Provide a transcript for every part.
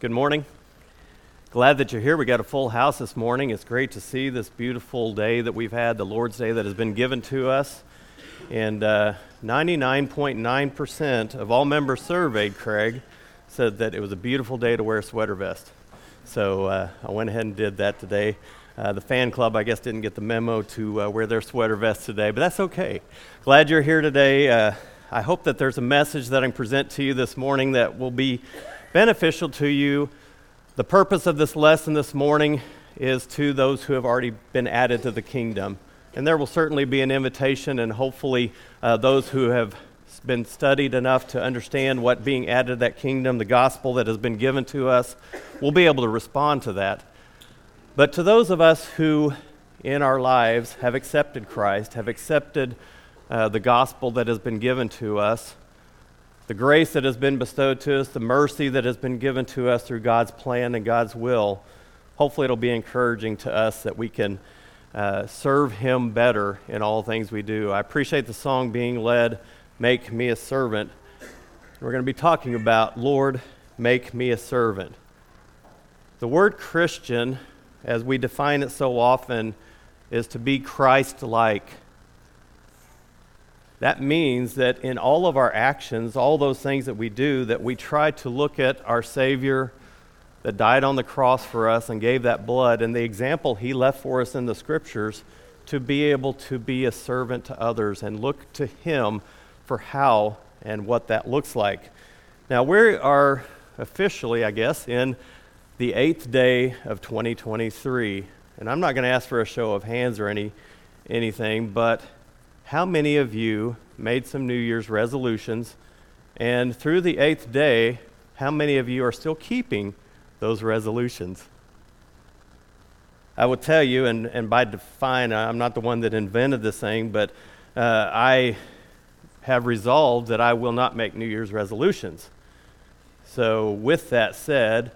Good morning. Glad that you're here. We got a full house this morning. It's great to see this beautiful day that we've had, the Lord's Day that has been given to us. And uh, 99.9% of all members surveyed, Craig, said that it was a beautiful day to wear a sweater vest. So uh, I went ahead and did that today. Uh, the fan club, I guess, didn't get the memo to uh, wear their sweater vest today, but that's okay. Glad you're here today. Uh, I hope that there's a message that I can present to you this morning that will be beneficial to you. The purpose of this lesson this morning is to those who have already been added to the kingdom. And there will certainly be an invitation, and hopefully, uh, those who have been studied enough to understand what being added to that kingdom, the gospel that has been given to us, will be able to respond to that. But to those of us who in our lives have accepted Christ, have accepted uh, the gospel that has been given to us, the grace that has been bestowed to us, the mercy that has been given to us through God's plan and God's will, hopefully it'll be encouraging to us that we can uh, serve Him better in all things we do. I appreciate the song being led, Make Me a Servant. We're going to be talking about, Lord, make me a servant. The word Christian, as we define it so often, is to be Christ like. That means that in all of our actions, all those things that we do, that we try to look at our Savior that died on the cross for us and gave that blood and the example he left for us in the scriptures to be able to be a servant to others and look to him for how and what that looks like. Now, we are officially, I guess, in the eighth day of 2023. And I'm not going to ask for a show of hands or any, anything, but how many of you made some New Year's resolutions? And through the eighth day, how many of you are still keeping those resolutions? I will tell you, and, and by define, I'm not the one that invented this thing, but uh, I have resolved that I will not make New Year's resolutions. So, with that said,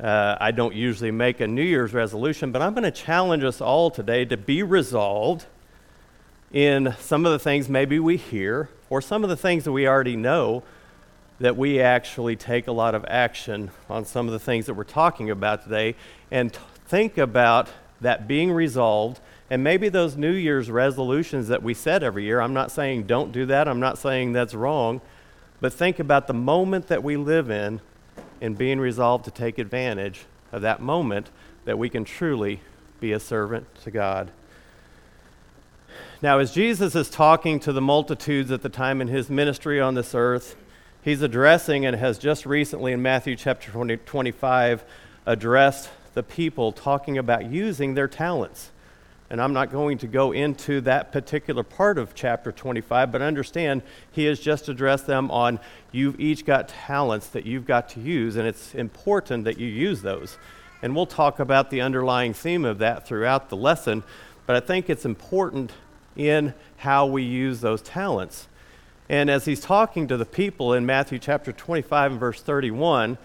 uh, I don't usually make a New Year's resolution, but I'm going to challenge us all today to be resolved in some of the things maybe we hear or some of the things that we already know that we actually take a lot of action on some of the things that we're talking about today and t- think about that being resolved and maybe those New Year's resolutions that we set every year. I'm not saying don't do that, I'm not saying that's wrong, but think about the moment that we live in and being resolved to take advantage of that moment that we can truly be a servant to God. Now, as Jesus is talking to the multitudes at the time in his ministry on this earth, he's addressing and has just recently in Matthew chapter 20, 25 addressed the people talking about using their talents. And I'm not going to go into that particular part of chapter 25, but understand he has just addressed them on you've each got talents that you've got to use, and it's important that you use those. And we'll talk about the underlying theme of that throughout the lesson, but I think it's important in how we use those talents. And as he's talking to the people in Matthew chapter 25 and verse 31,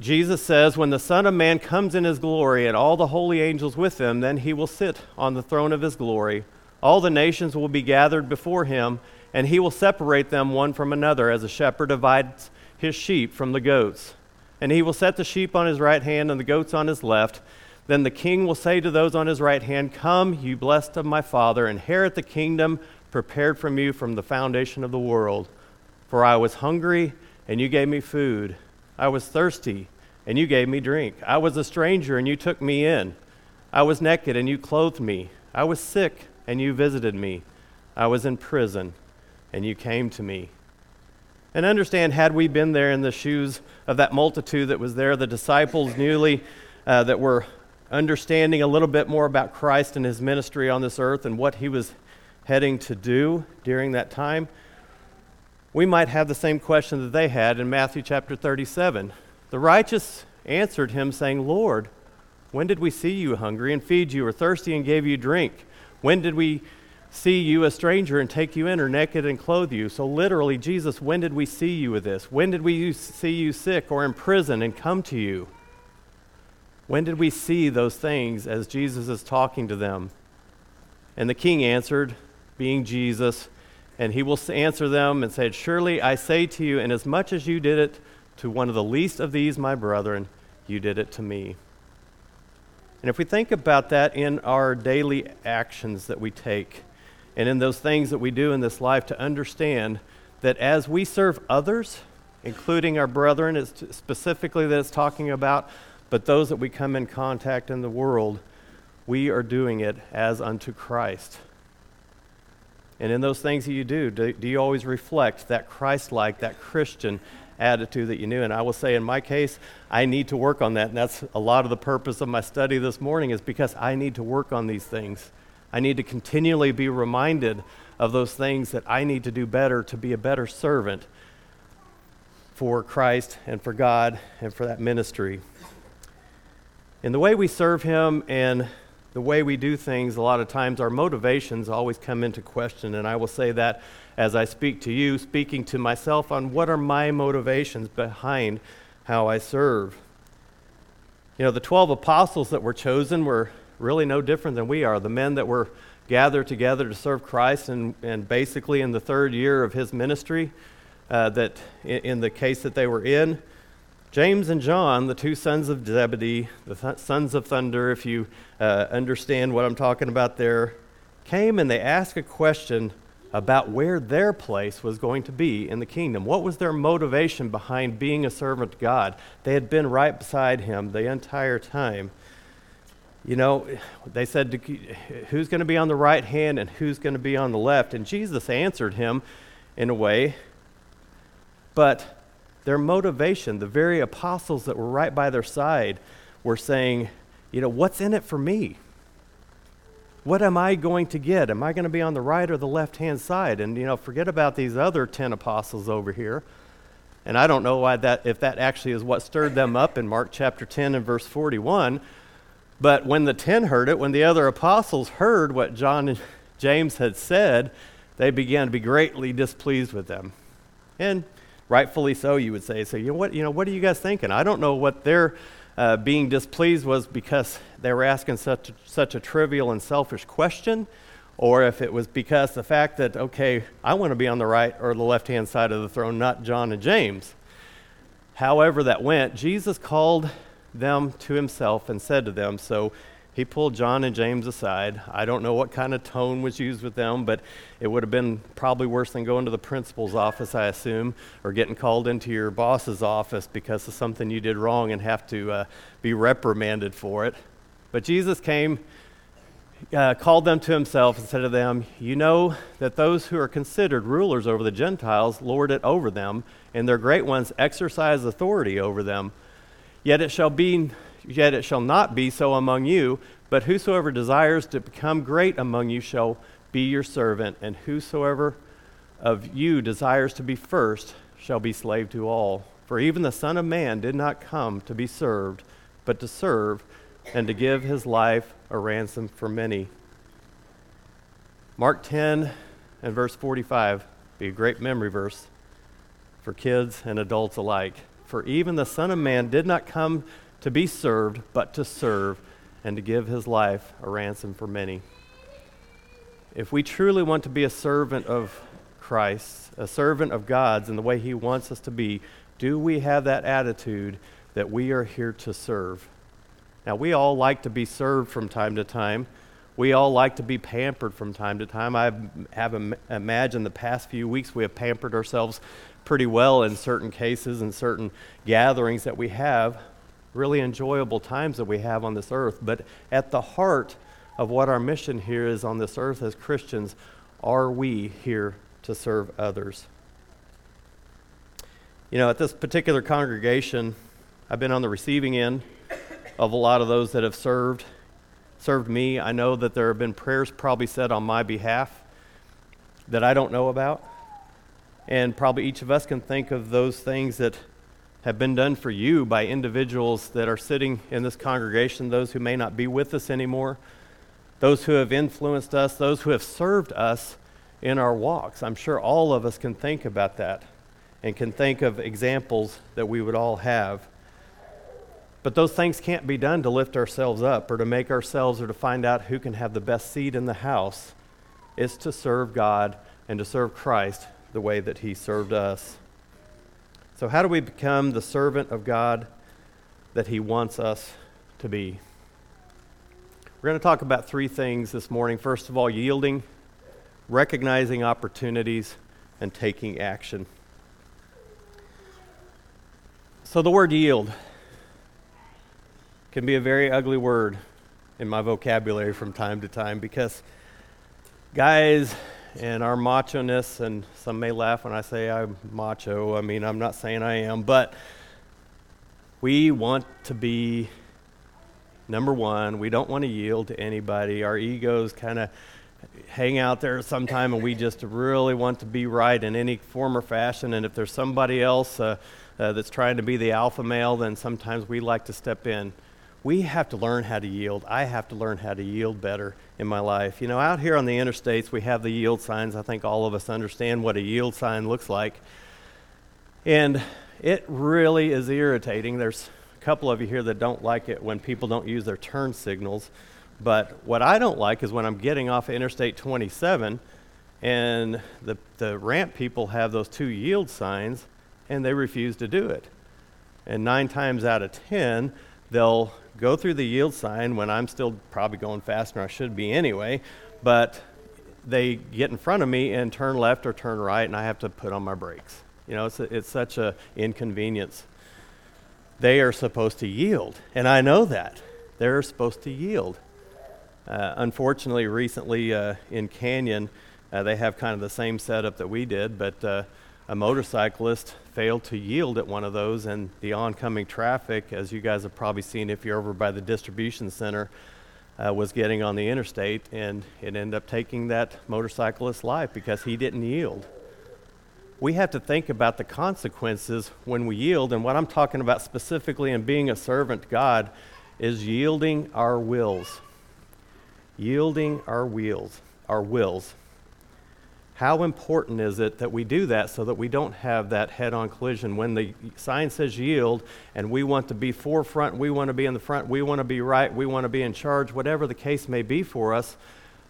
Jesus says, When the Son of Man comes in his glory and all the holy angels with him, then he will sit on the throne of his glory. All the nations will be gathered before him, and he will separate them one from another, as a shepherd divides his sheep from the goats. And he will set the sheep on his right hand and the goats on his left. Then the king will say to those on his right hand, Come, you blessed of my Father, inherit the kingdom prepared from you from the foundation of the world. For I was hungry, and you gave me food. I was thirsty, and you gave me drink. I was a stranger, and you took me in. I was naked, and you clothed me. I was sick, and you visited me. I was in prison, and you came to me. And understand, had we been there in the shoes of that multitude that was there, the disciples newly uh, that were understanding a little bit more about Christ and his ministry on this earth and what he was heading to do during that time, we might have the same question that they had in Matthew chapter 37. The righteous answered him, saying, Lord, when did we see you hungry and feed you, or thirsty and gave you drink? When did we see you a stranger and take you in, or naked and clothe you? So, literally, Jesus, when did we see you with this? When did we see you sick or in prison and come to you? When did we see those things as Jesus is talking to them? And the king answered, being Jesus, and he will answer them and said, Surely I say to you, inasmuch as you did it to one of the least of these, my brethren, you did it to me. And if we think about that in our daily actions that we take, and in those things that we do in this life, to understand that as we serve others, including our brethren, is specifically that it's talking about, but those that we come in contact in the world, we are doing it as unto Christ. And in those things that you do, do, do you always reflect that Christ like, that Christian attitude that you knew? And I will say, in my case, I need to work on that. And that's a lot of the purpose of my study this morning, is because I need to work on these things. I need to continually be reminded of those things that I need to do better to be a better servant for Christ and for God and for that ministry. In the way we serve Him and the way we do things, a lot of times our motivations always come into question. And I will say that as I speak to you, speaking to myself on what are my motivations behind how I serve. You know, the 12 apostles that were chosen were really no different than we are. The men that were gathered together to serve Christ, and, and basically in the third year of his ministry, uh, that in, in the case that they were in, James and John, the two sons of Zebedee, the th- sons of thunder, if you uh, understand what I'm talking about there, came and they asked a question about where their place was going to be in the kingdom. What was their motivation behind being a servant to God? They had been right beside him the entire time. You know, they said, Who's going to be on the right hand and who's going to be on the left? And Jesus answered him in a way, but their motivation, the very apostles that were right by their side, were saying, you know, what's in it for me? What am I going to get? Am I going to be on the right or the left hand side? And, you know, forget about these other 10 apostles over here. And I don't know why that, if that actually is what stirred them up in Mark chapter 10 and verse 41. But when the 10 heard it, when the other apostles heard what John and James had said, they began to be greatly displeased with them. And rightfully so, you would say. So, you know what, you know, what are you guys thinking? I don't know what their uh, being displeased was because they were asking such a, such a trivial and selfish question, or if it was because the fact that, okay, I want to be on the right or the left hand side of the throne, not John and James. However, that went, Jesus called them to himself and said to them, So he pulled John and James aside. I don't know what kind of tone was used with them, but it would have been probably worse than going to the principal's office, I assume, or getting called into your boss's office because of something you did wrong and have to uh, be reprimanded for it. But Jesus came, uh, called them to himself, and said to them, You know that those who are considered rulers over the Gentiles lord it over them, and their great ones exercise authority over them. Yet it shall be Yet it shall not be so among you, but whosoever desires to become great among you shall be your servant, and whosoever of you desires to be first shall be slave to all. For even the Son of Man did not come to be served, but to serve, and to give his life a ransom for many. Mark 10 and verse 45 be a great memory verse for kids and adults alike. For even the Son of Man did not come to be served, but to serve, and to give his life a ransom for many. If we truly want to be a servant of Christ, a servant of God's in the way he wants us to be, do we have that attitude that we are here to serve? Now, we all like to be served from time to time. We all like to be pampered from time to time. I have Im- imagined the past few weeks we have pampered ourselves pretty well in certain cases and certain gatherings that we have really enjoyable times that we have on this earth. But at the heart of what our mission here is on this earth as Christians, are we here to serve others? You know, at this particular congregation, I've been on the receiving end of a lot of those that have served served me. I know that there have been prayers probably said on my behalf that I don't know about. And probably each of us can think of those things that have been done for you by individuals that are sitting in this congregation, those who may not be with us anymore, those who have influenced us, those who have served us in our walks. I'm sure all of us can think about that and can think of examples that we would all have. But those things can't be done to lift ourselves up or to make ourselves or to find out who can have the best seat in the house. It's to serve God and to serve Christ the way that He served us. So, how do we become the servant of God that He wants us to be? We're going to talk about three things this morning. First of all, yielding, recognizing opportunities, and taking action. So, the word yield can be a very ugly word in my vocabulary from time to time because guys and our macho ness, and some may laugh when I say I'm macho. I mean, I'm not saying I am, but we want to be number one. We don't want to yield to anybody. Our egos kind of hang out there sometime, and we just really want to be right in any form or fashion. And if there's somebody else uh, uh, that's trying to be the alpha male, then sometimes we like to step in we have to learn how to yield. I have to learn how to yield better in my life. You know, out here on the interstates, we have the yield signs. I think all of us understand what a yield sign looks like. And it really is irritating. There's a couple of you here that don't like it when people don't use their turn signals. But what I don't like is when I'm getting off of Interstate 27 and the, the ramp people have those two yield signs and they refuse to do it. And nine times out of ten, they'll go through the yield sign when I'm still probably going faster than I should be anyway, but they get in front of me and turn left or turn right, and I have to put on my brakes. You know, it's, a, it's such an inconvenience. They are supposed to yield, and I know that. They're supposed to yield. Uh, unfortunately, recently uh, in Canyon, uh, they have kind of the same setup that we did, but uh, a motorcyclist failed to yield at one of those, and the oncoming traffic, as you guys have probably seen if you're over by the distribution center, uh, was getting on the interstate, and it ended up taking that motorcyclist's life because he didn't yield. We have to think about the consequences when we yield, and what I'm talking about specifically in being a servant to God is yielding our wills. Yielding our wills, our wills. How important is it that we do that so that we don't have that head on collision? When the sign says yield and we want to be forefront, we want to be in the front, we want to be right, we want to be in charge, whatever the case may be for us,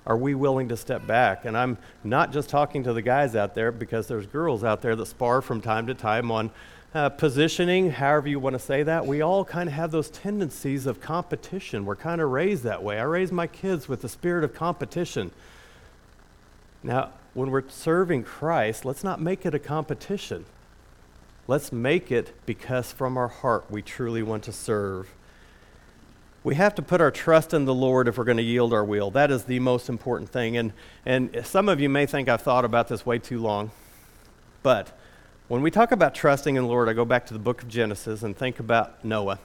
are we willing to step back? And I'm not just talking to the guys out there because there's girls out there that spar from time to time on uh, positioning, however you want to say that. We all kind of have those tendencies of competition. We're kind of raised that way. I raised my kids with the spirit of competition. Now, when we're serving Christ, let's not make it a competition. Let's make it because from our heart we truly want to serve. We have to put our trust in the Lord if we're going to yield our will. That is the most important thing. And, and some of you may think I've thought about this way too long. But when we talk about trusting in the Lord, I go back to the book of Genesis and think about Noah.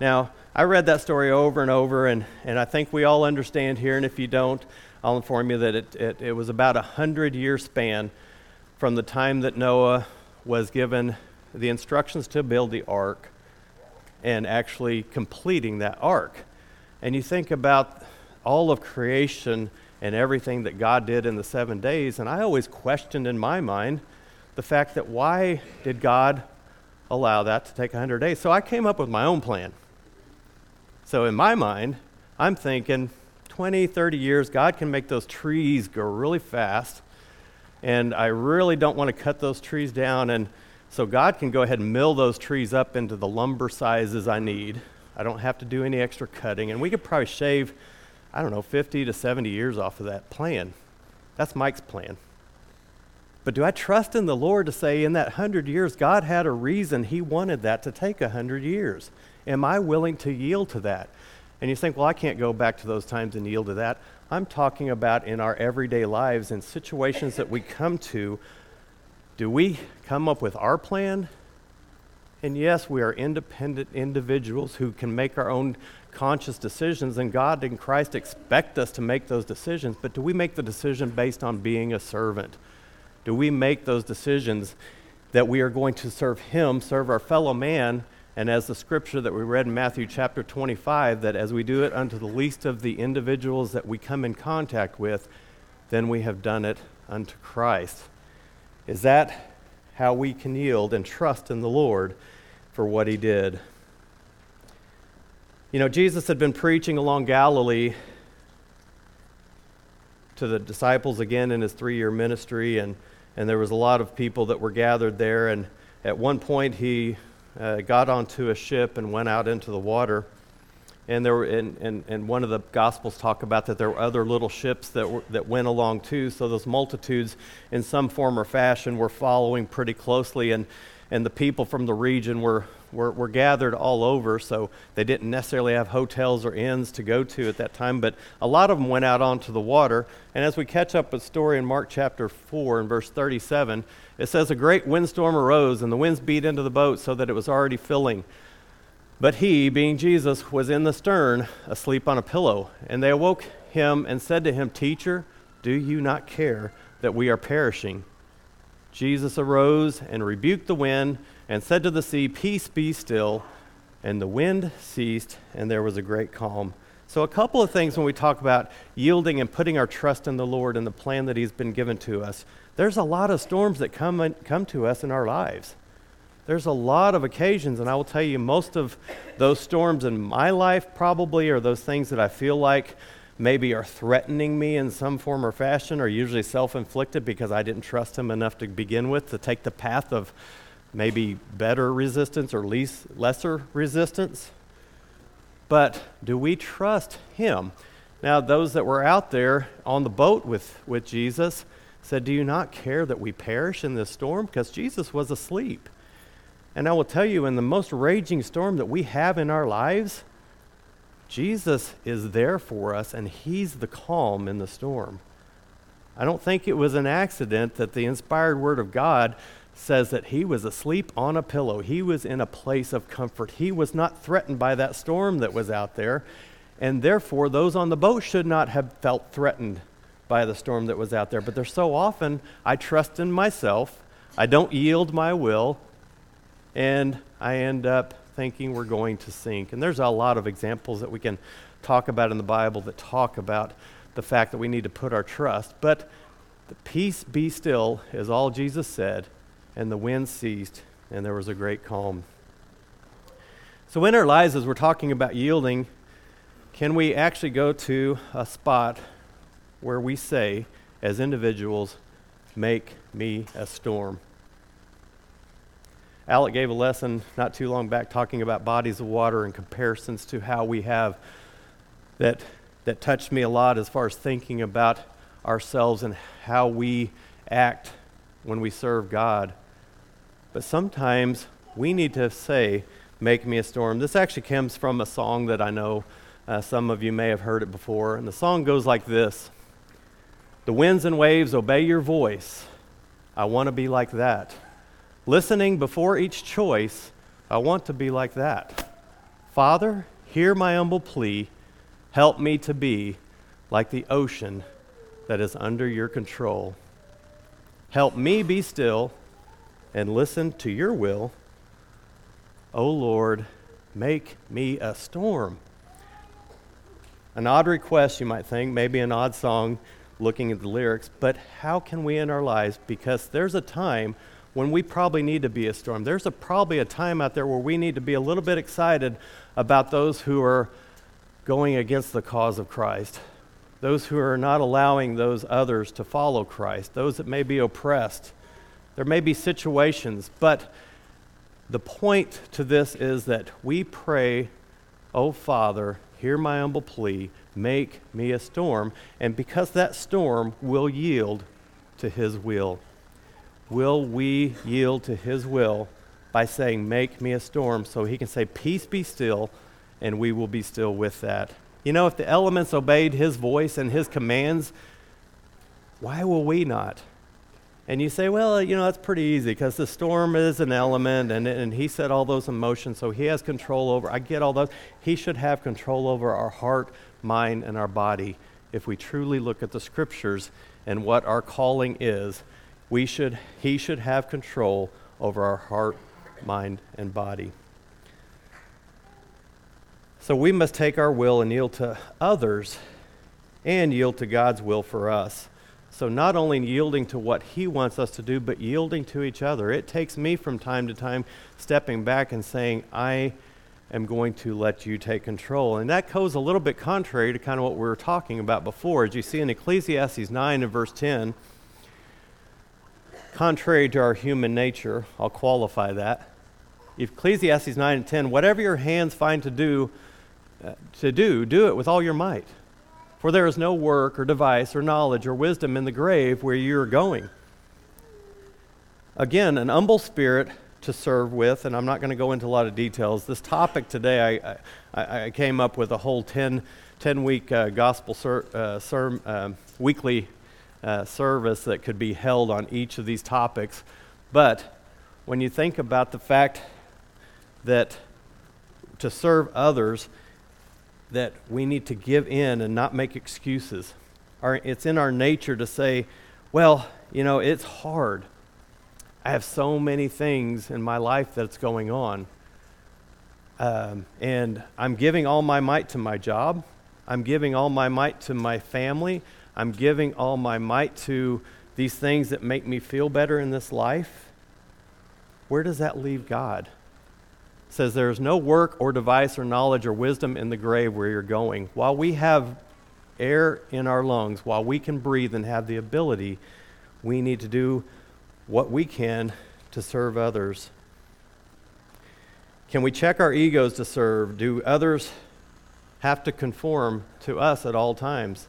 Now, I read that story over and over, and, and I think we all understand here. And if you don't, I'll inform you that it, it, it was about a hundred year span from the time that Noah was given the instructions to build the ark and actually completing that ark. And you think about all of creation and everything that God did in the seven days, and I always questioned in my mind the fact that why did God allow that to take 100 days? So I came up with my own plan. So in my mind, I'm thinking 20, 30 years, God can make those trees grow really fast. And I really don't want to cut those trees down. And so God can go ahead and mill those trees up into the lumber sizes I need. I don't have to do any extra cutting. And we could probably shave, I don't know, 50 to 70 years off of that plan. That's Mike's plan. But do I trust in the Lord to say in that 100 years, God had a reason He wanted that to take 100 years? Am I willing to yield to that? And you think, well, I can't go back to those times and yield to that. I'm talking about in our everyday lives and situations that we come to. Do we come up with our plan? And yes, we are independent individuals who can make our own conscious decisions, and God and Christ expect us to make those decisions. But do we make the decision based on being a servant? Do we make those decisions that we are going to serve Him, serve our fellow man? And as the scripture that we read in Matthew chapter 25, that as we do it unto the least of the individuals that we come in contact with, then we have done it unto Christ. Is that how we can yield and trust in the Lord for what he did? You know, Jesus had been preaching along Galilee to the disciples again in his three year ministry, and, and there was a lot of people that were gathered there. And at one point, he uh, got onto a ship and went out into the water. And, there were, and, and, and one of the Gospels talk about that there were other little ships that, were, that went along too. So those multitudes, in some form or fashion, were following pretty closely. And, and the people from the region were, were, were gathered all over. So they didn't necessarily have hotels or inns to go to at that time. But a lot of them went out onto the water. And as we catch up a story in Mark chapter 4 and verse 37, it says, A great windstorm arose, and the winds beat into the boat so that it was already filling. But he, being Jesus, was in the stern, asleep on a pillow. And they awoke him and said to him, Teacher, do you not care that we are perishing? Jesus arose and rebuked the wind and said to the sea, Peace be still. And the wind ceased, and there was a great calm. So, a couple of things when we talk about yielding and putting our trust in the Lord and the plan that He's been given to us. There's a lot of storms that come, in, come to us in our lives. There's a lot of occasions, and I will tell you, most of those storms in my life probably are those things that I feel like maybe are threatening me in some form or fashion, are usually self inflicted because I didn't trust Him enough to begin with to take the path of maybe better resistance or least, lesser resistance. But do we trust him? Now, those that were out there on the boat with, with Jesus said, Do you not care that we perish in this storm? Because Jesus was asleep. And I will tell you, in the most raging storm that we have in our lives, Jesus is there for us and he's the calm in the storm. I don't think it was an accident that the inspired word of God says that he was asleep on a pillow. He was in a place of comfort. He was not threatened by that storm that was out there. And therefore, those on the boat should not have felt threatened by the storm that was out there. But there's so often I trust in myself, I don't yield my will, and I end up thinking we're going to sink. And there's a lot of examples that we can talk about in the Bible that talk about the fact that we need to put our trust. But the peace be still is all Jesus said and the wind ceased, and there was a great calm. So, in our lives, as we're talking about yielding, can we actually go to a spot where we say, as individuals, make me a storm? Alec gave a lesson not too long back talking about bodies of water and comparisons to how we have that, that touched me a lot as far as thinking about ourselves and how we act when we serve God. But sometimes we need to say, Make me a storm. This actually comes from a song that I know uh, some of you may have heard it before. And the song goes like this The winds and waves obey your voice. I want to be like that. Listening before each choice, I want to be like that. Father, hear my humble plea. Help me to be like the ocean that is under your control. Help me be still and listen to your will. O Lord, make me a storm. An odd request, you might think, maybe an odd song looking at the lyrics, but how can we in our lives? Because there's a time when we probably need to be a storm. There's a, probably a time out there where we need to be a little bit excited about those who are going against the cause of Christ, those who are not allowing those others to follow Christ, those that may be oppressed, there may be situations, but the point to this is that we pray, Oh Father, hear my humble plea, make me a storm. And because that storm will yield to his will, will we yield to his will by saying, Make me a storm, so he can say, Peace be still, and we will be still with that. You know, if the elements obeyed his voice and his commands, why will we not? And you say, well, you know, that's pretty easy because the storm is an element and, and he set all those emotions, so he has control over. I get all those. He should have control over our heart, mind, and our body. If we truly look at the scriptures and what our calling is, we should, he should have control over our heart, mind, and body. So we must take our will and yield to others and yield to God's will for us. So, not only yielding to what He wants us to do, but yielding to each other. It takes me from time to time stepping back and saying, I am going to let you take control. And that goes a little bit contrary to kind of what we were talking about before. As you see in Ecclesiastes 9 and verse 10, contrary to our human nature. I'll qualify that. Ecclesiastes 9 and 10 whatever your hands find to do, uh, to do, do it with all your might. For there is no work or device or knowledge or wisdom in the grave where you are going. Again, an humble spirit to serve with, and I'm not going to go into a lot of details. This topic today, I, I, I came up with a whole 10, 10 week uh, gospel ser, uh, ser, uh, weekly service that could be held on each of these topics. But when you think about the fact that to serve others, that we need to give in and not make excuses. Our, it's in our nature to say, well, you know, it's hard. I have so many things in my life that's going on. Um, and I'm giving all my might to my job. I'm giving all my might to my family. I'm giving all my might to these things that make me feel better in this life. Where does that leave God? Says there is no work or device or knowledge or wisdom in the grave where you're going. While we have air in our lungs, while we can breathe and have the ability, we need to do what we can to serve others. Can we check our egos to serve? Do others have to conform to us at all times?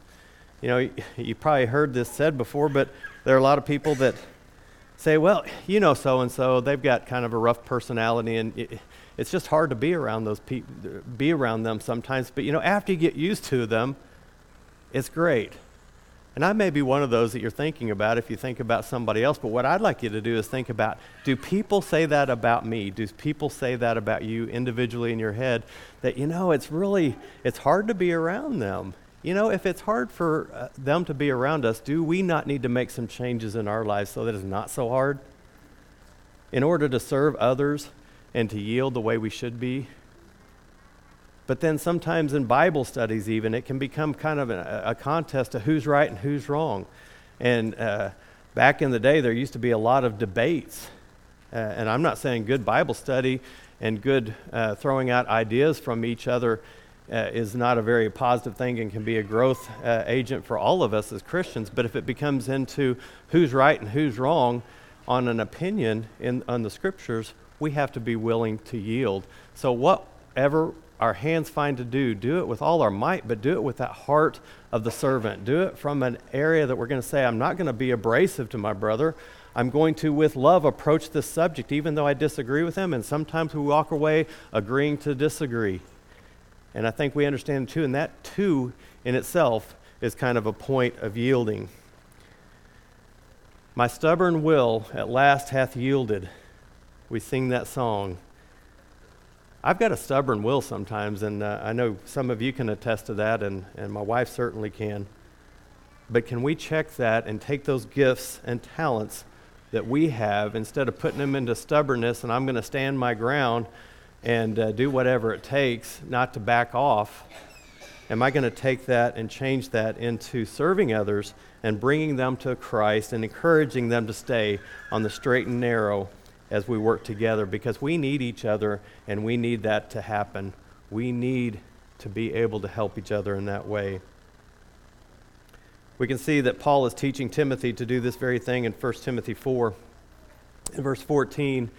You know, you probably heard this said before, but there are a lot of people that say, well, you know, so and so, they've got kind of a rough personality, and it's just hard to be around those people, be around them sometimes. But, you know, after you get used to them, it's great. And I may be one of those that you're thinking about if you think about somebody else, but what I'd like you to do is think about do people say that about me? Do people say that about you individually in your head that you know it's really it's hard to be around them. You know, if it's hard for uh, them to be around us, do we not need to make some changes in our lives so that it's not so hard? In order to serve others and to yield the way we should be, but then sometimes in Bible studies, even, it can become kind of a, a contest of who's right and who's wrong. And uh, back in the day, there used to be a lot of debates. Uh, and I'm not saying good Bible study and good uh, throwing out ideas from each other uh, is not a very positive thing and can be a growth uh, agent for all of us as Christians. But if it becomes into who's right and who's wrong on an opinion in on the scriptures, we have to be willing to yield. So whatever our hands find to do, do it with all our might, but do it with that heart of the servant. Do it from an area that we're going to say, I'm not going to be abrasive to my brother. I'm going to, with love, approach this subject, even though I disagree with him. And sometimes we walk away agreeing to disagree. And I think we understand too, and that too in itself is kind of a point of yielding. My stubborn will at last hath yielded. We sing that song. I've got a stubborn will sometimes, and uh, I know some of you can attest to that, and, and my wife certainly can. But can we check that and take those gifts and talents that we have instead of putting them into stubbornness and I'm going to stand my ground and uh, do whatever it takes not to back off? Am I going to take that and change that into serving others and bringing them to Christ and encouraging them to stay on the straight and narrow as we work together because we need each other and we need that to happen. We need to be able to help each other in that way. We can see that Paul is teaching Timothy to do this very thing in 1 Timothy 4, in verse 14,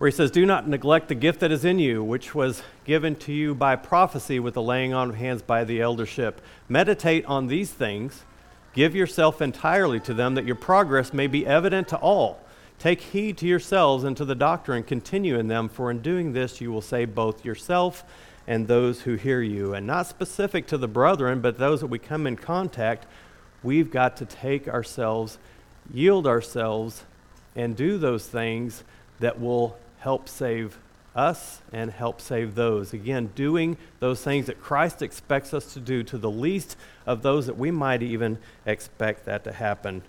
where he says, Do not neglect the gift that is in you, which was given to you by prophecy with the laying on of hands by the eldership. Meditate on these things, give yourself entirely to them, that your progress may be evident to all. Take heed to yourselves and to the doctrine, continue in them, for in doing this you will save both yourself and those who hear you. And not specific to the brethren, but those that we come in contact, we've got to take ourselves, yield ourselves, and do those things that will help save us and help save those. Again, doing those things that Christ expects us to do to the least of those that we might even expect that to happen.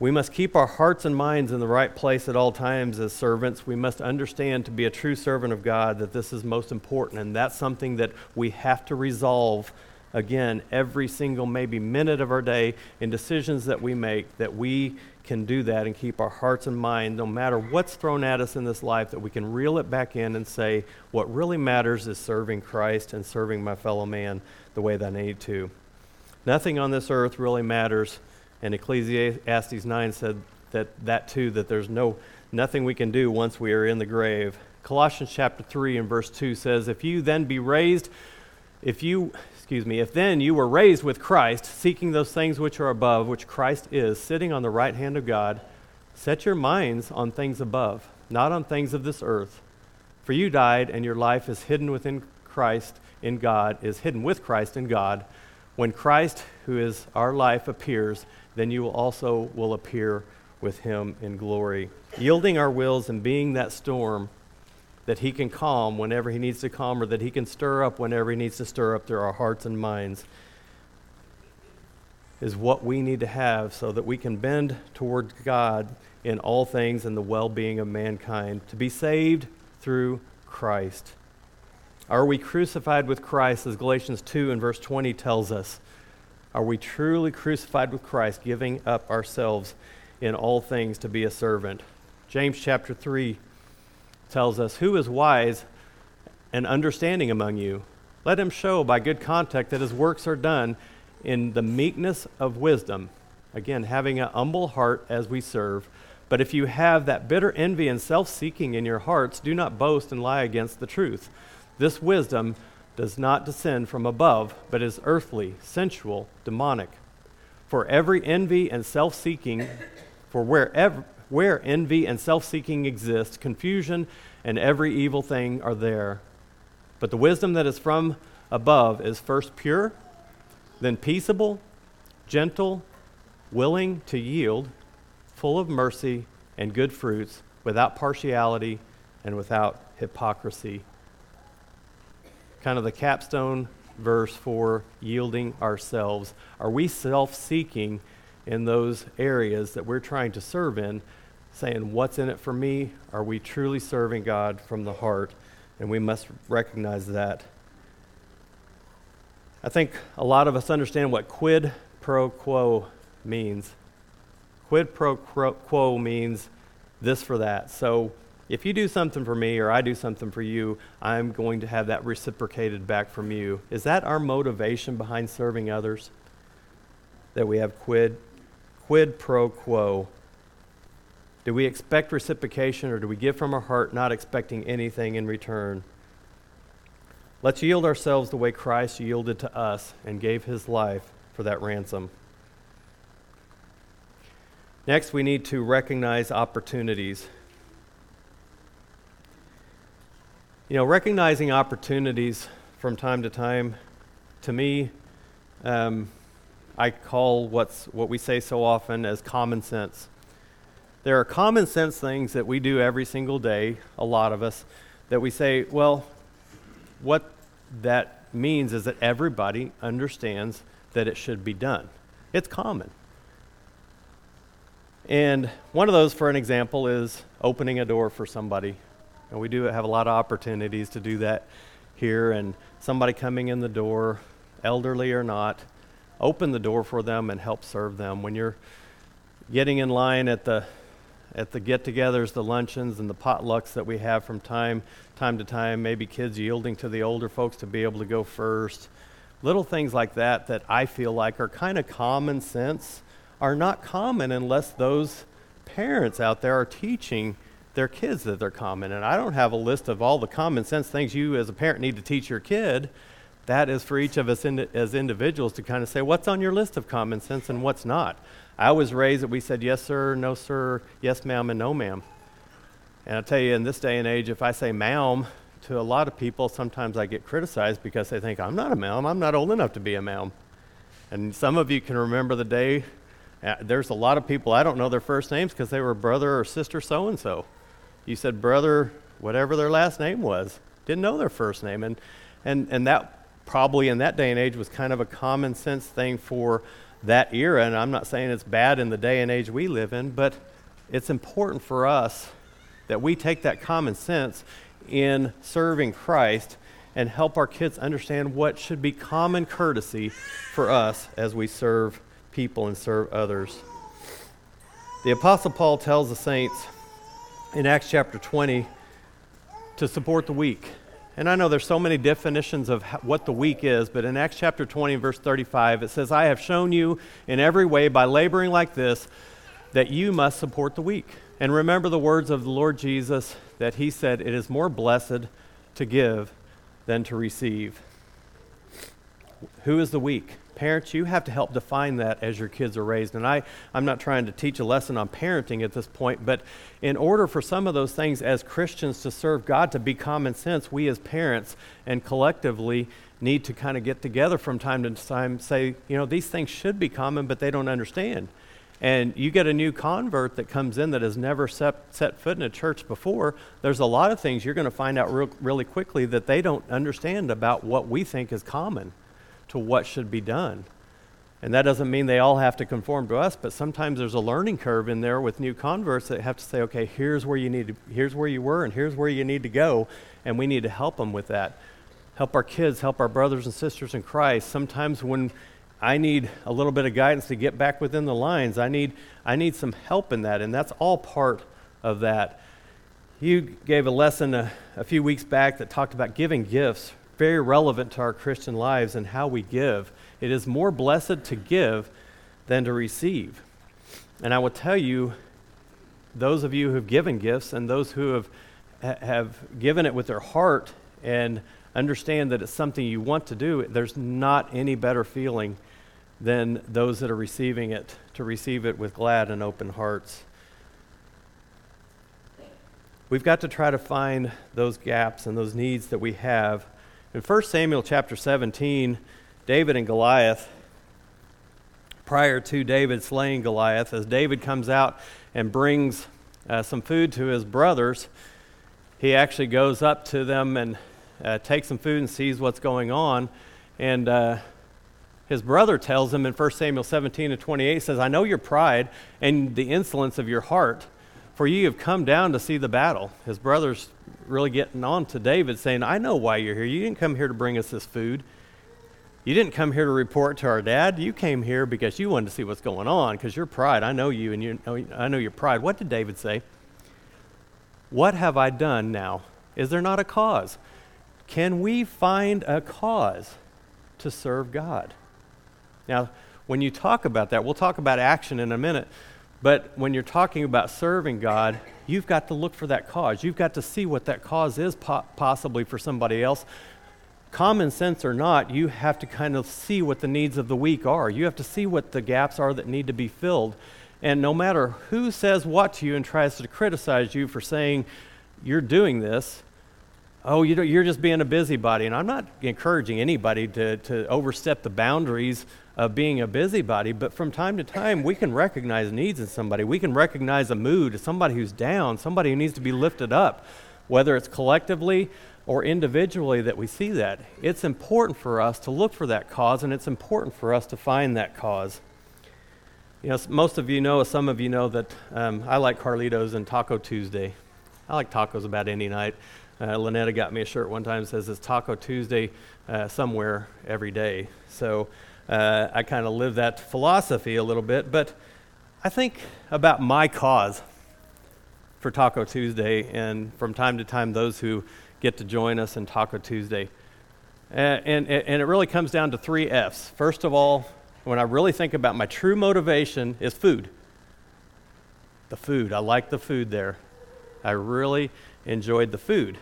We must keep our hearts and minds in the right place at all times as servants. We must understand to be a true servant of God that this is most important, and that's something that we have to resolve again every single maybe minute of our day in decisions that we make that we can do that and keep our hearts and mind, no matter what's thrown at us in this life that we can reel it back in and say what really matters is serving Christ and serving my fellow man the way that I need to. Nothing on this earth really matters and Ecclesiastes 9 said, that, that too, that there's no, nothing we can do once we are in the grave. Colossians chapter 3 and verse 2 says, If you then be raised, if you, excuse me, if then you were raised with Christ, seeking those things which are above, which Christ is, sitting on the right hand of God, set your minds on things above, not on things of this earth. For you died, and your life is hidden within Christ in God, is hidden with Christ in God. When Christ, who is our life, appears, then you also will appear with him in glory. Yielding our wills and being that storm that he can calm whenever he needs to calm or that he can stir up whenever he needs to stir up through our hearts and minds is what we need to have so that we can bend toward God in all things and the well being of mankind, to be saved through Christ. Are we crucified with Christ, as Galatians 2 and verse 20 tells us? Are we truly crucified with Christ, giving up ourselves in all things to be a servant? James chapter 3 tells us, Who is wise and understanding among you? Let him show by good conduct that his works are done in the meekness of wisdom. Again, having an humble heart as we serve. But if you have that bitter envy and self seeking in your hearts, do not boast and lie against the truth. This wisdom does not descend from above, but is earthly, sensual, demonic. For every envy and self seeking, for wherever, where envy and self seeking exist, confusion and every evil thing are there. But the wisdom that is from above is first pure, then peaceable, gentle, willing to yield, full of mercy and good fruits, without partiality and without hypocrisy kind of the capstone verse for yielding ourselves. Are we self seeking in those areas that we're trying to serve in, saying, What's in it for me? Are we truly serving God from the heart? And we must recognize that. I think a lot of us understand what quid pro quo means. Quid pro quo means this for that. So if you do something for me or I do something for you, I'm going to have that reciprocated back from you. Is that our motivation behind serving others? That we have quid, quid pro quo. Do we expect reciprocation or do we give from our heart not expecting anything in return? Let's yield ourselves the way Christ yielded to us and gave his life for that ransom. Next, we need to recognize opportunities. You know, recognizing opportunities from time to time, to me, um, I call what's what we say so often as common sense. There are common sense things that we do every single day, a lot of us, that we say, well, what that means is that everybody understands that it should be done. It's common. And one of those, for an example, is opening a door for somebody and we do have a lot of opportunities to do that here. And somebody coming in the door, elderly or not, open the door for them and help serve them. When you're getting in line at the at the get-togethers, the luncheons, and the potlucks that we have from time time to time, maybe kids yielding to the older folks to be able to go first. Little things like that that I feel like are kind of common sense are not common unless those parents out there are teaching their kids that they're common. And I don't have a list of all the common sense things you as a parent need to teach your kid. That is for each of us in, as individuals to kind of say, what's on your list of common sense and what's not. I was raised that we said yes, sir, no, sir, yes, ma'am, and no, ma'am. And I tell you, in this day and age, if I say ma'am to a lot of people, sometimes I get criticized because they think I'm not a ma'am. I'm not old enough to be a ma'am. And some of you can remember the day. Uh, there's a lot of people I don't know their first names because they were brother or sister so and so you said brother, whatever their last name was. Didn't know their first name. And, and, and that probably in that day and age was kind of a common sense thing for that era. And I'm not saying it's bad in the day and age we live in, but it's important for us that we take that common sense in serving Christ and help our kids understand what should be common courtesy for us as we serve people and serve others. The Apostle Paul tells the saints in Acts chapter 20 to support the weak. And I know there's so many definitions of what the weak is, but in Acts chapter 20, verse 35, it says, I have shown you in every way by laboring like this that you must support the weak. And remember the words of the Lord Jesus that he said, It is more blessed to give than to receive. Who is the weak? Parents, you have to help define that as your kids are raised. And I, I'm not trying to teach a lesson on parenting at this point, but in order for some of those things as Christians to serve God to be common sense, we as parents and collectively need to kind of get together from time to time, say, you know, these things should be common, but they don't understand. And you get a new convert that comes in that has never set, set foot in a church before, there's a lot of things you're going to find out real, really quickly that they don't understand about what we think is common to what should be done. And that doesn't mean they all have to conform to us, but sometimes there's a learning curve in there with new converts that have to say, okay, here's where you need to, here's where you were, and here's where you need to go, and we need to help them with that. Help our kids, help our brothers and sisters in Christ. Sometimes when I need a little bit of guidance to get back within the lines, I need, I need some help in that, and that's all part of that. You gave a lesson a, a few weeks back that talked about giving gifts very relevant to our Christian lives and how we give. It is more blessed to give than to receive. And I will tell you, those of you who have given gifts and those who have, have given it with their heart and understand that it's something you want to do, there's not any better feeling than those that are receiving it, to receive it with glad and open hearts. We've got to try to find those gaps and those needs that we have in 1 Samuel chapter 17, David and Goliath, prior to David slaying Goliath, as David comes out and brings uh, some food to his brothers, he actually goes up to them and uh, takes some food and sees what's going on. And uh, his brother tells him in 1 Samuel 17 and 28, says, I know your pride and the insolence of your heart, for ye have come down to see the battle. His brother's really getting on to David, saying, I know why you're here. You didn't come here to bring us this food. You didn't come here to report to our dad. You came here because you wanted to see what's going on, because your pride. I know you, and you know, I know your pride. What did David say? What have I done now? Is there not a cause? Can we find a cause to serve God? Now, when you talk about that, we'll talk about action in a minute, but when you're talking about serving God, you've got to look for that cause. You've got to see what that cause is, po- possibly for somebody else. Common sense or not, you have to kind of see what the needs of the weak are. You have to see what the gaps are that need to be filled. And no matter who says what to you and tries to criticize you for saying you're doing this, oh, you're just being a busybody. And I'm not encouraging anybody to, to overstep the boundaries of being a busybody, but from time to time, we can recognize needs in somebody. We can recognize a mood, somebody who's down, somebody who needs to be lifted up, whether it's collectively or individually that we see that. It's important for us to look for that cause, and it's important for us to find that cause. You know, most of you know, some of you know that um, I like Carlitos and Taco Tuesday. I like tacos about any night. Uh, Lynetta got me a shirt one time that says it's Taco Tuesday uh, somewhere every day. So uh, I kind of live that philosophy a little bit, but I think about my cause for Taco Tuesday, and from time to time, those who get to join us in Taco Tuesday. And, and, and it really comes down to three F's. First of all, when I really think about my true motivation, is food. The food. I like the food there. I really enjoyed the food.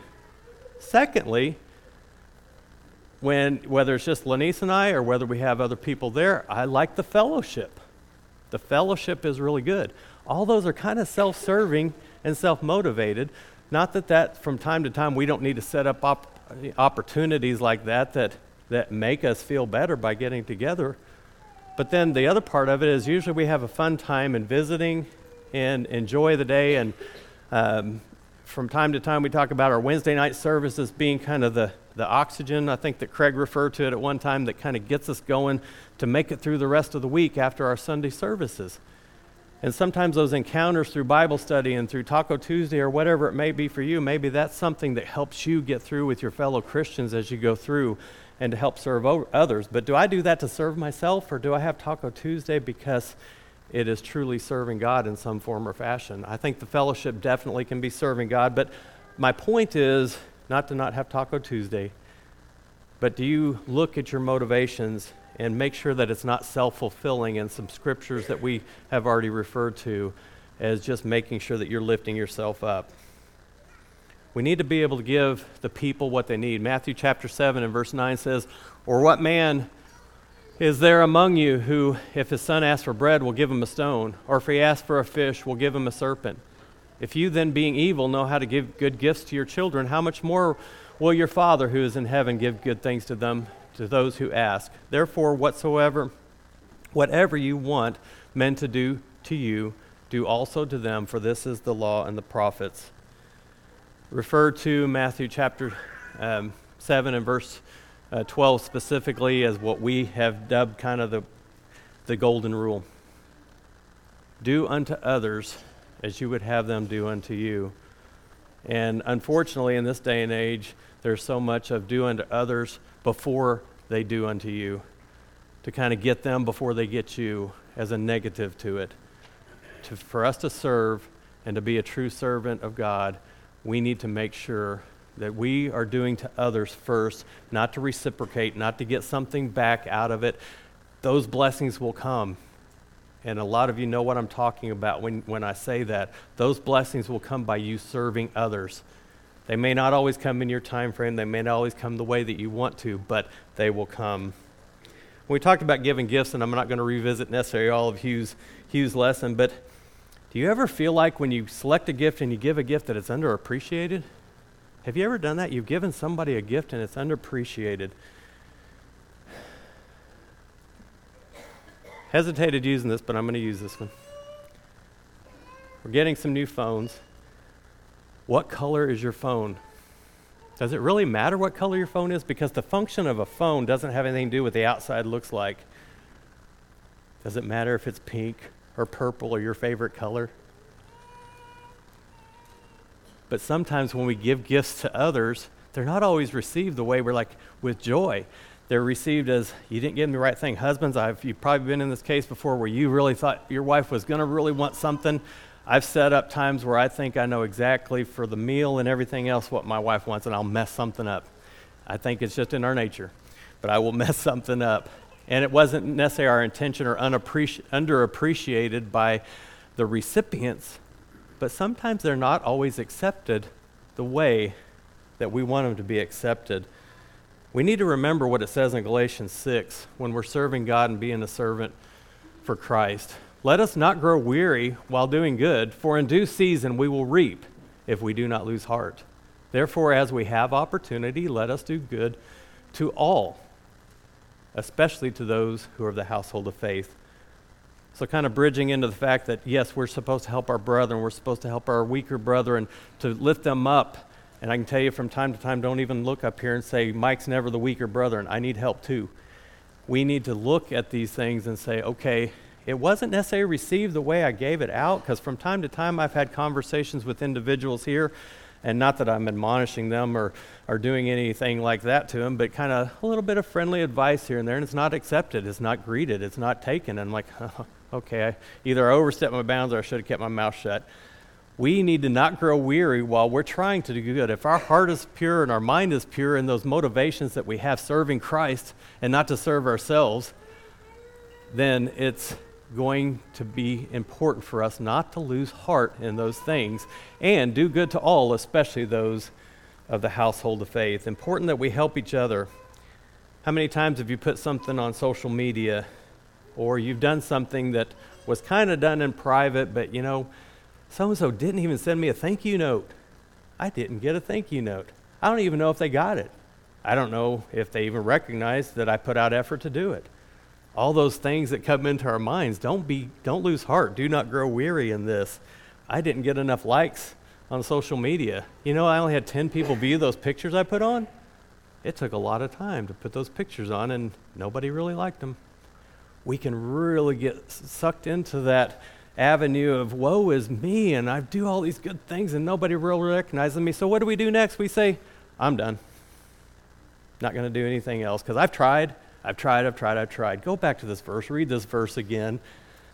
Secondly, when whether it's just Lanice and I or whether we have other people there, I like the fellowship. The fellowship is really good. All those are kind of self-serving and self-motivated. Not that that from time to time we don't need to set up op- opportunities like that that that make us feel better by getting together. But then the other part of it is usually we have a fun time in visiting and enjoy the day. And um, from time to time we talk about our Wednesday night services being kind of the the oxygen, I think that Craig referred to it at one time, that kind of gets us going to make it through the rest of the week after our Sunday services. And sometimes those encounters through Bible study and through Taco Tuesday or whatever it may be for you, maybe that's something that helps you get through with your fellow Christians as you go through and to help serve others. But do I do that to serve myself or do I have Taco Tuesday because it is truly serving God in some form or fashion? I think the fellowship definitely can be serving God, but my point is not to not have Taco Tuesday, but do you look at your motivations and make sure that it's not self fulfilling and some scriptures that we have already referred to as just making sure that you're lifting yourself up. We need to be able to give the people what they need. Matthew chapter 7 and verse 9 says, Or what man is there among you who, if his son asks for bread, will give him a stone? Or if he asks for a fish, will give him a serpent? If you then, being evil, know how to give good gifts to your children, how much more will your Father who is in heaven give good things to them, to those who ask? Therefore, whatsoever, whatever you want men to do to you, do also to them, for this is the law and the prophets. Refer to Matthew chapter um, 7 and verse uh, 12 specifically as what we have dubbed kind of the, the golden rule. Do unto others as you would have them do unto you. And unfortunately, in this day and age, there's so much of do unto others before they do unto you, to kind of get them before they get you as a negative to it. To, for us to serve and to be a true servant of God, we need to make sure that we are doing to others first, not to reciprocate, not to get something back out of it. Those blessings will come. And a lot of you know what I'm talking about when, when I say that. Those blessings will come by you serving others. They may not always come in your time frame, they may not always come the way that you want to, but they will come. We talked about giving gifts, and I'm not going to revisit necessarily all of Hugh's, Hugh's lesson, but do you ever feel like when you select a gift and you give a gift that it's underappreciated? Have you ever done that? You've given somebody a gift and it's underappreciated. Hesitated using this, but I'm going to use this one. We're getting some new phones. What color is your phone? Does it really matter what color your phone is? Because the function of a phone doesn't have anything to do with the outside looks like. Does it matter if it's pink or purple or your favorite color? But sometimes when we give gifts to others, they're not always received the way we're like with joy. They're received as you didn't give me the right thing. Husbands, I've you've probably been in this case before where you really thought your wife was going to really want something. I've set up times where I think I know exactly for the meal and everything else what my wife wants, and I'll mess something up. I think it's just in our nature, but I will mess something up. And it wasn't necessarily our intention or unappreci- underappreciated by the recipients but sometimes they're not always accepted the way that we want them to be accepted. We need to remember what it says in Galatians 6 when we're serving God and being a servant for Christ. Let us not grow weary while doing good, for in due season we will reap if we do not lose heart. Therefore, as we have opportunity, let us do good to all, especially to those who are of the household of faith. So, kind of bridging into the fact that, yes, we're supposed to help our brethren, we're supposed to help our weaker brethren to lift them up. And I can tell you from time to time, don't even look up here and say, Mike's never the weaker brethren. I need help too. We need to look at these things and say, okay, it wasn't necessarily received the way I gave it out, because from time to time I've had conversations with individuals here, and not that I'm admonishing them or, or doing anything like that to them, but kind of a little bit of friendly advice here and there, and it's not accepted, it's not greeted, it's not taken. And I'm like, okay, I, either I overstepped my bounds or I should have kept my mouth shut. We need to not grow weary while we're trying to do good. If our heart is pure and our mind is pure and those motivations that we have serving Christ and not to serve ourselves, then it's going to be important for us not to lose heart in those things and do good to all, especially those of the household of faith. Important that we help each other. How many times have you put something on social media or you've done something that was kind of done in private, but you know, so and so didn't even send me a thank you note. I didn't get a thank you note. I don't even know if they got it. I don't know if they even recognized that I put out effort to do it. All those things that come into our minds, don't be don't lose heart. Do not grow weary in this. I didn't get enough likes on social media. You know, I only had 10 people view those pictures I put on. It took a lot of time to put those pictures on and nobody really liked them we can really get sucked into that avenue of woe is me and I do all these good things and nobody really recognizes me. So what do we do next? We say, I'm done. Not going to do anything else because I've tried, I've tried, I've tried, I've tried. Go back to this verse, read this verse again.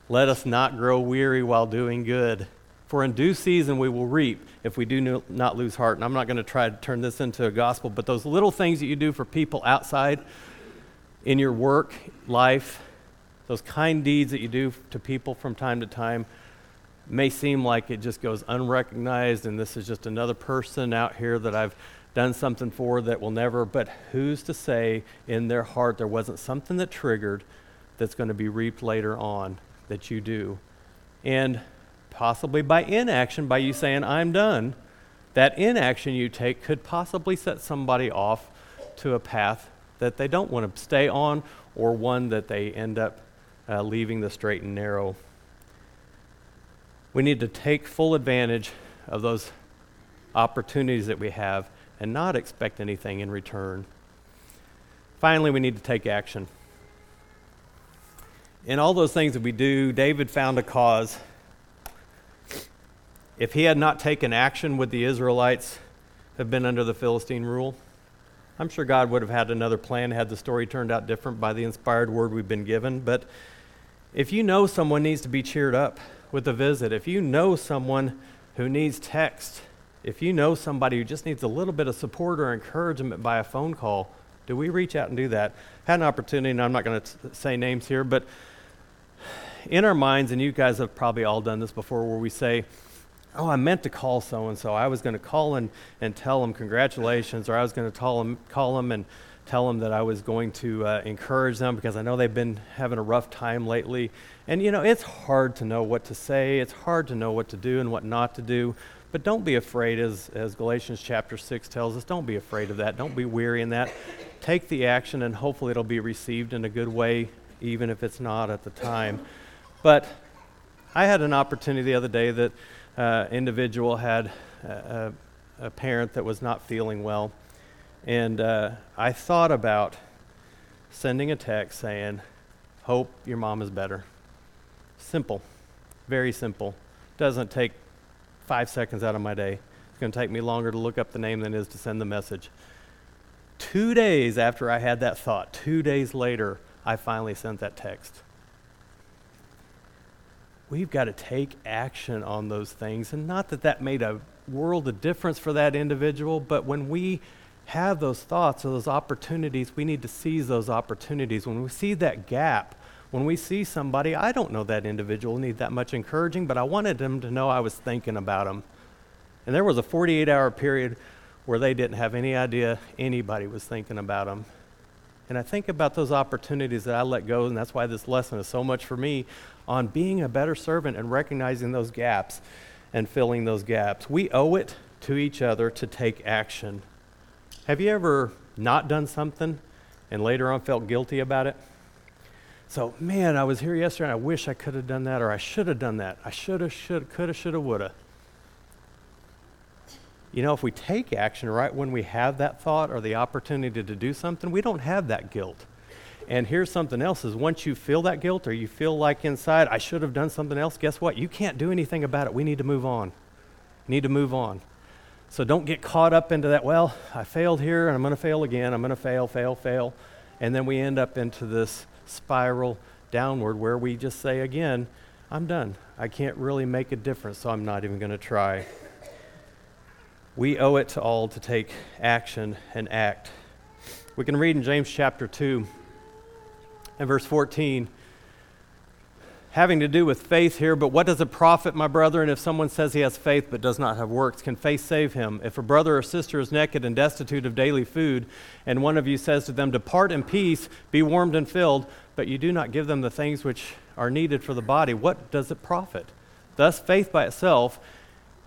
Let us not grow weary while doing good. For in due season we will reap if we do not lose heart. And I'm not going to try to turn this into a gospel, but those little things that you do for people outside in your work life, those kind deeds that you do to people from time to time may seem like it just goes unrecognized and this is just another person out here that I've done something for that will never, but who's to say in their heart there wasn't something that triggered that's going to be reaped later on that you do? And possibly by inaction, by you saying, I'm done, that inaction you take could possibly set somebody off to a path that they don't want to stay on or one that they end up uh, leaving the straight and narrow. We need to take full advantage of those opportunities that we have and not expect anything in return. Finally, we need to take action. In all those things that we do, David found a cause if he had not taken action, would the Israelites have been under the Philistine rule? I'm sure God would have had another plan had the story turned out different by the inspired word we've been given. But if you know someone needs to be cheered up with a visit, if you know someone who needs text, if you know somebody who just needs a little bit of support or encouragement by a phone call, do we reach out and do that? Had an opportunity, and I'm not going to say names here, but in our minds, and you guys have probably all done this before, where we say, oh, I meant to call so and so. I was going to call and, and tell them congratulations, or I was going to call them, call them and tell them that I was going to uh, encourage them because I know they've been having a rough time lately. And you know, it's hard to know what to say, it's hard to know what to do and what not to do. But don't be afraid, as, as Galatians chapter 6 tells us, don't be afraid of that. Don't be weary in that. Take the action, and hopefully it'll be received in a good way, even if it's not at the time. But I had an opportunity the other day that uh, individual had a, a, parent that was not feeling well. And uh, I thought about sending a text saying, Hope your mom is better. Simple, very simple. Doesn't take five seconds out of my day. It's going to take me longer to look up the name than it is to send the message. Two days after I had that thought, two days later, I finally sent that text we've got to take action on those things. And not that that made a world of difference for that individual, but when we have those thoughts or those opportunities, we need to seize those opportunities. When we see that gap, when we see somebody, I don't know that individual need that much encouraging, but I wanted them to know I was thinking about them. And there was a 48 hour period where they didn't have any idea anybody was thinking about them. And I think about those opportunities that I let go, and that's why this lesson is so much for me on being a better servant and recognizing those gaps and filling those gaps. We owe it to each other to take action. Have you ever not done something and later on felt guilty about it? So, man, I was here yesterday and I wish I could have done that or I should have done that. I should have, should could have, should have, would have. You know, if we take action right when we have that thought or the opportunity to do something, we don't have that guilt. And here's something else is once you feel that guilt or you feel like inside, I should have done something else, guess what? You can't do anything about it. We need to move on. Need to move on. So don't get caught up into that, well, I failed here and I'm going to fail again. I'm going to fail, fail, fail. And then we end up into this spiral downward where we just say again, I'm done. I can't really make a difference, so I'm not even going to try. We owe it to all to take action and act. We can read in James chapter 2 and verse 14 having to do with faith here, but what does it profit, my brother? And if someone says he has faith but does not have works, can faith save him? If a brother or sister is naked and destitute of daily food, and one of you says to them, Depart in peace, be warmed and filled, but you do not give them the things which are needed for the body, what does it profit? Thus, faith by itself,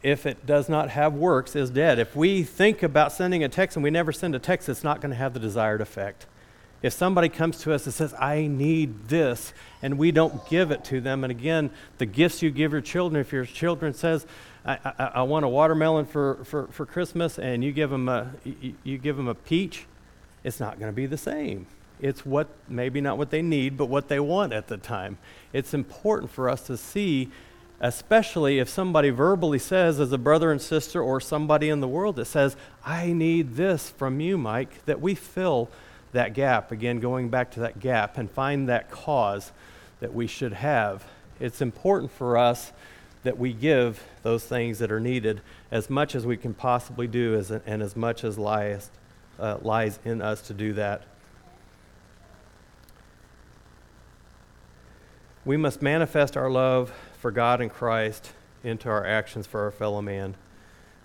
if it does not have works, is dead. If we think about sending a text and we never send a text, it's not going to have the desired effect. If somebody comes to us and says, I need this, and we don't give it to them, and again, the gifts you give your children, if your children says, I, I, I want a watermelon for, for, for Christmas, and you give them a, you, you give them a peach, it's not going to be the same. It's what, maybe not what they need, but what they want at the time. It's important for us to see, especially if somebody verbally says, as a brother and sister, or somebody in the world that says, I need this from you, Mike, that we fill that gap, again, going back to that gap and find that cause that we should have, it's important for us that we give those things that are needed as much as we can possibly do as, and as much as lies, uh, lies in us to do that. We must manifest our love for God and Christ into our actions for our fellow man.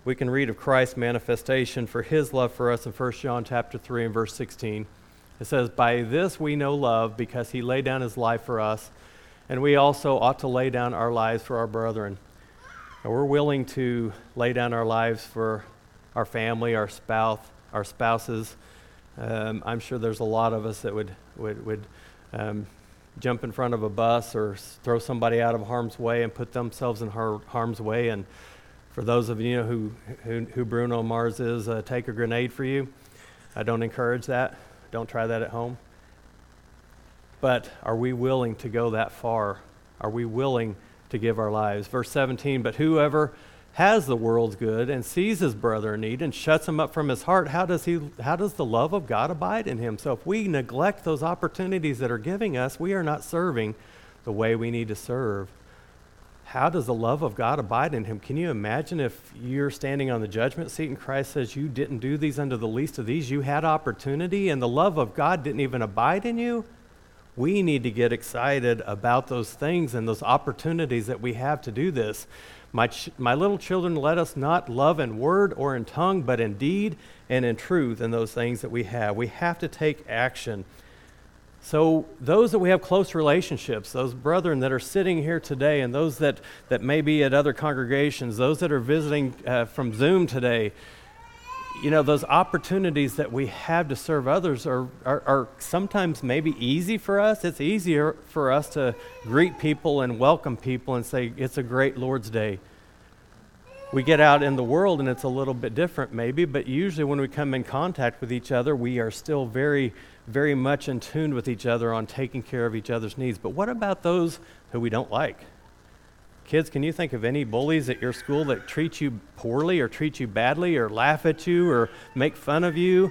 We can read of Christ's manifestation for his love for us in 1 John chapter 3 and verse 16. It says, By this we know love, because he laid down his life for us, and we also ought to lay down our lives for our brethren. And we're willing to lay down our lives for our family, our spouse, our spouses. Um, I'm sure there's a lot of us that would, would, would um, jump in front of a bus or throw somebody out of harm's way and put themselves in har- harm's way. And for those of you who, who, who Bruno Mars is, uh, take a grenade for you. I don't encourage that. Don't try that at home. But are we willing to go that far? Are we willing to give our lives? Verse 17, but whoever has the world's good and sees his brother in need and shuts him up from his heart, how does, he, how does the love of God abide in him? So if we neglect those opportunities that are giving us, we are not serving the way we need to serve. How does the love of God abide in him? Can you imagine if you're standing on the judgment seat and Christ says, You didn't do these under the least of these? You had opportunity and the love of God didn't even abide in you? We need to get excited about those things and those opportunities that we have to do this. My, ch- my little children, let us not love in word or in tongue, but in deed and in truth in those things that we have. We have to take action. So, those that we have close relationships, those brethren that are sitting here today, and those that, that may be at other congregations, those that are visiting uh, from Zoom today, you know, those opportunities that we have to serve others are, are, are, sometimes maybe easy for us. It's easier for us to greet people and welcome people and say, It's a great Lord's Day. We get out in the world and it's a little bit different, maybe, but usually when we come in contact with each other, we are still very, very much in tune with each other on taking care of each other's needs. But what about those who we don't like? Kids, can you think of any bullies at your school that treat you poorly or treat you badly or laugh at you or make fun of you?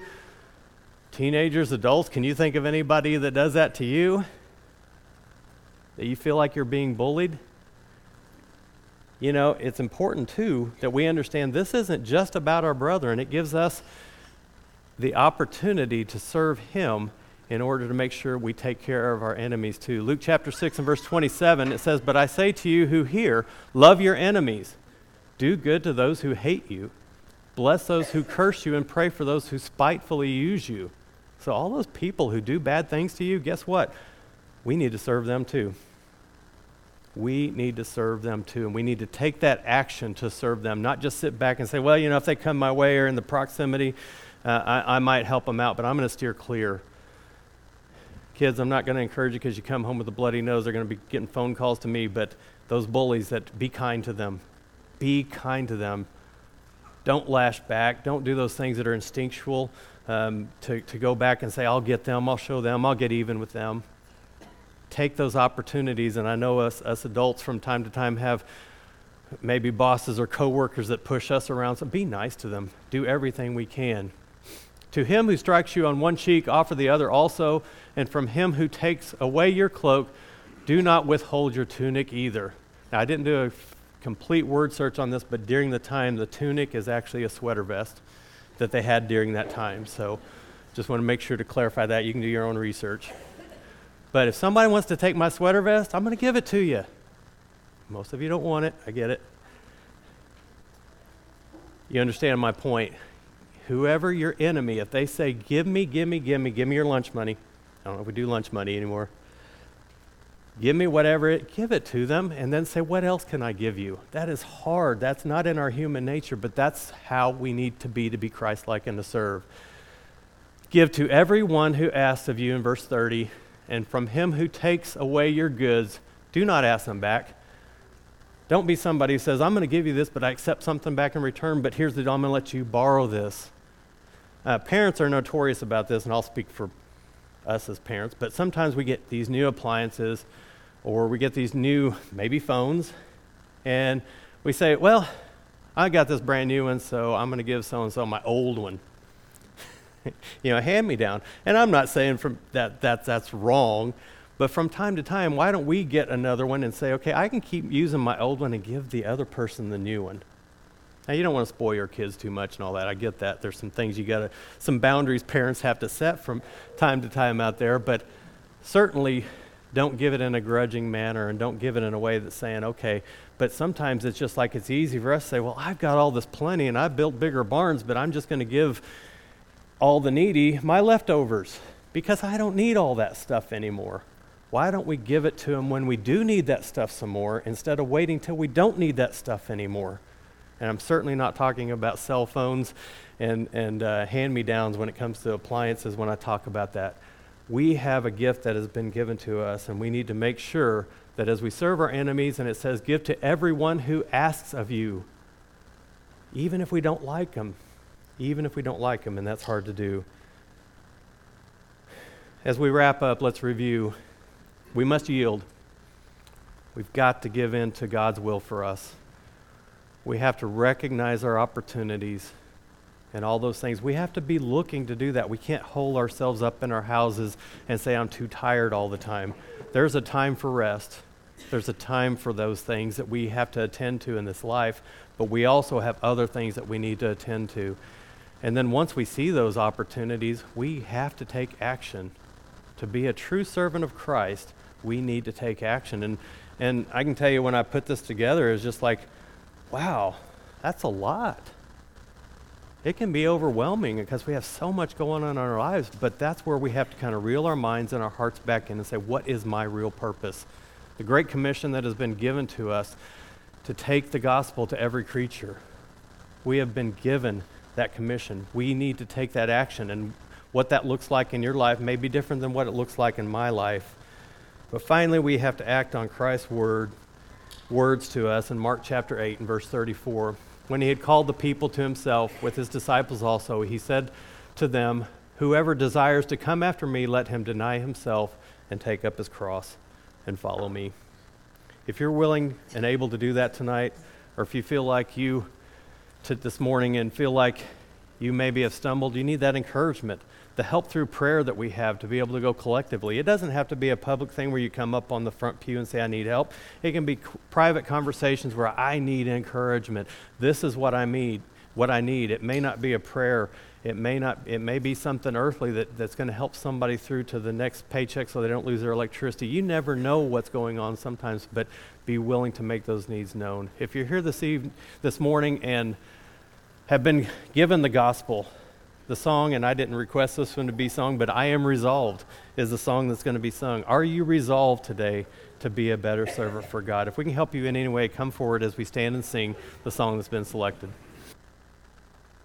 Teenagers, adults, can you think of anybody that does that to you? That you feel like you're being bullied? You know, it's important too that we understand this isn't just about our brethren. it gives us the opportunity to serve him in order to make sure we take care of our enemies too. Luke chapter 6 and verse 27, it says, But I say to you who hear, love your enemies, do good to those who hate you, bless those who curse you, and pray for those who spitefully use you. So, all those people who do bad things to you, guess what? We need to serve them too. We need to serve them too. And we need to take that action to serve them, not just sit back and say, well, you know, if they come my way or in the proximity, uh, I, I might help them out, but I'm going to steer clear. Kids, I'm not going to encourage you because you come home with a bloody nose. They're going to be getting phone calls to me, but those bullies, that be kind to them. Be kind to them. Don't lash back. Don't do those things that are instinctual um, to, to go back and say, I'll get them, I'll show them, I'll get even with them. Take those opportunities, and I know us, us adults from time to time have maybe bosses or coworkers that push us around, so be nice to them. Do everything we can. To him who strikes you on one cheek, offer the other also. And from him who takes away your cloak, do not withhold your tunic either. Now, I didn't do a f- complete word search on this, but during the time, the tunic is actually a sweater vest that they had during that time. So just want to make sure to clarify that. You can do your own research. But if somebody wants to take my sweater vest, I'm going to give it to you. Most of you don't want it. I get it. You understand my point whoever your enemy, if they say, Give me, give me, give me, give me your lunch money. I don't know if we do lunch money anymore. Give me whatever it, give it to them, and then say, What else can I give you? That is hard. That's not in our human nature, but that's how we need to be to be Christ like and to serve. Give to everyone who asks of you in verse 30, and from him who takes away your goods, do not ask them back. Don't be somebody who says, I'm going to give you this, but I accept something back in return, but here's the deal, I'm going to let you borrow this. Uh, parents are notorious about this, and I'll speak for us as parents, but sometimes we get these new appliances or we get these new, maybe phones, and we say, Well, I got this brand new one, so I'm going to give so and so my old one. you know, hand me down. And I'm not saying from that, that that's wrong, but from time to time, why don't we get another one and say, okay, I can keep using my old one and give the other person the new one? Now, you don't want to spoil your kids too much and all that. I get that. There's some things you got to, some boundaries parents have to set from time to time out there, but certainly don't give it in a grudging manner and don't give it in a way that's saying, okay, but sometimes it's just like it's easy for us to say, well, I've got all this plenty and I've built bigger barns, but I'm just going to give all the needy my leftovers because I don't need all that stuff anymore. Why don't we give it to them when we do need that stuff some more instead of waiting till we don't need that stuff anymore? And I'm certainly not talking about cell phones and, and uh, hand me downs when it comes to appliances when I talk about that. We have a gift that has been given to us, and we need to make sure that as we serve our enemies, and it says, Give to everyone who asks of you, even if we don't like them, even if we don't like them, and that's hard to do. As we wrap up, let's review. We must yield. We've got to give in to God's will for us. We have to recognize our opportunities and all those things. We have to be looking to do that. We can't hole ourselves up in our houses and say, I'm too tired all the time. There's a time for rest. There's a time for those things that we have to attend to in this life, but we also have other things that we need to attend to. And then once we see those opportunities, we have to take action. To be a true servant of Christ, we need to take action. And, and I can tell you when I put this together, it's just like, wow, that's a lot it can be overwhelming because we have so much going on in our lives, but that's where we have to kind of reel our minds and our hearts back in and say, what is my real purpose? The great commission that has been given to us to take the gospel to every creature. We have been given that commission. We need to take that action, and what that looks like in your life may be different than what it looks like in my life. But finally, we have to act on Christ's word, words to us in Mark chapter 8 and verse 34. When he had called the people to himself, with his disciples also, he said to them, Whoever desires to come after me, let him deny himself and take up his cross and follow me. If you're willing and able to do that tonight, or if you feel like you this morning and feel like you maybe have stumbled, you need that encouragement the help through prayer that we have to be able to go collectively. It doesn't have to be a public thing where you come up on the front pew and say, I need help. It can be private conversations where I need encouragement. This is what I need. What I need. It may not be a prayer. It may not. It may be something earthly that, that's going to help somebody through to the next paycheck so they don't lose their electricity. You never know what's going on sometimes, but be willing to make those needs known. If you're here this evening, this morning, and have been given the gospel, the song, and I didn't request this one to be sung, but I Am Resolved is the song that's going to be sung. Are you resolved today to be a better servant for God? If we can help you in any way, come forward as we stand and sing the song that's been selected.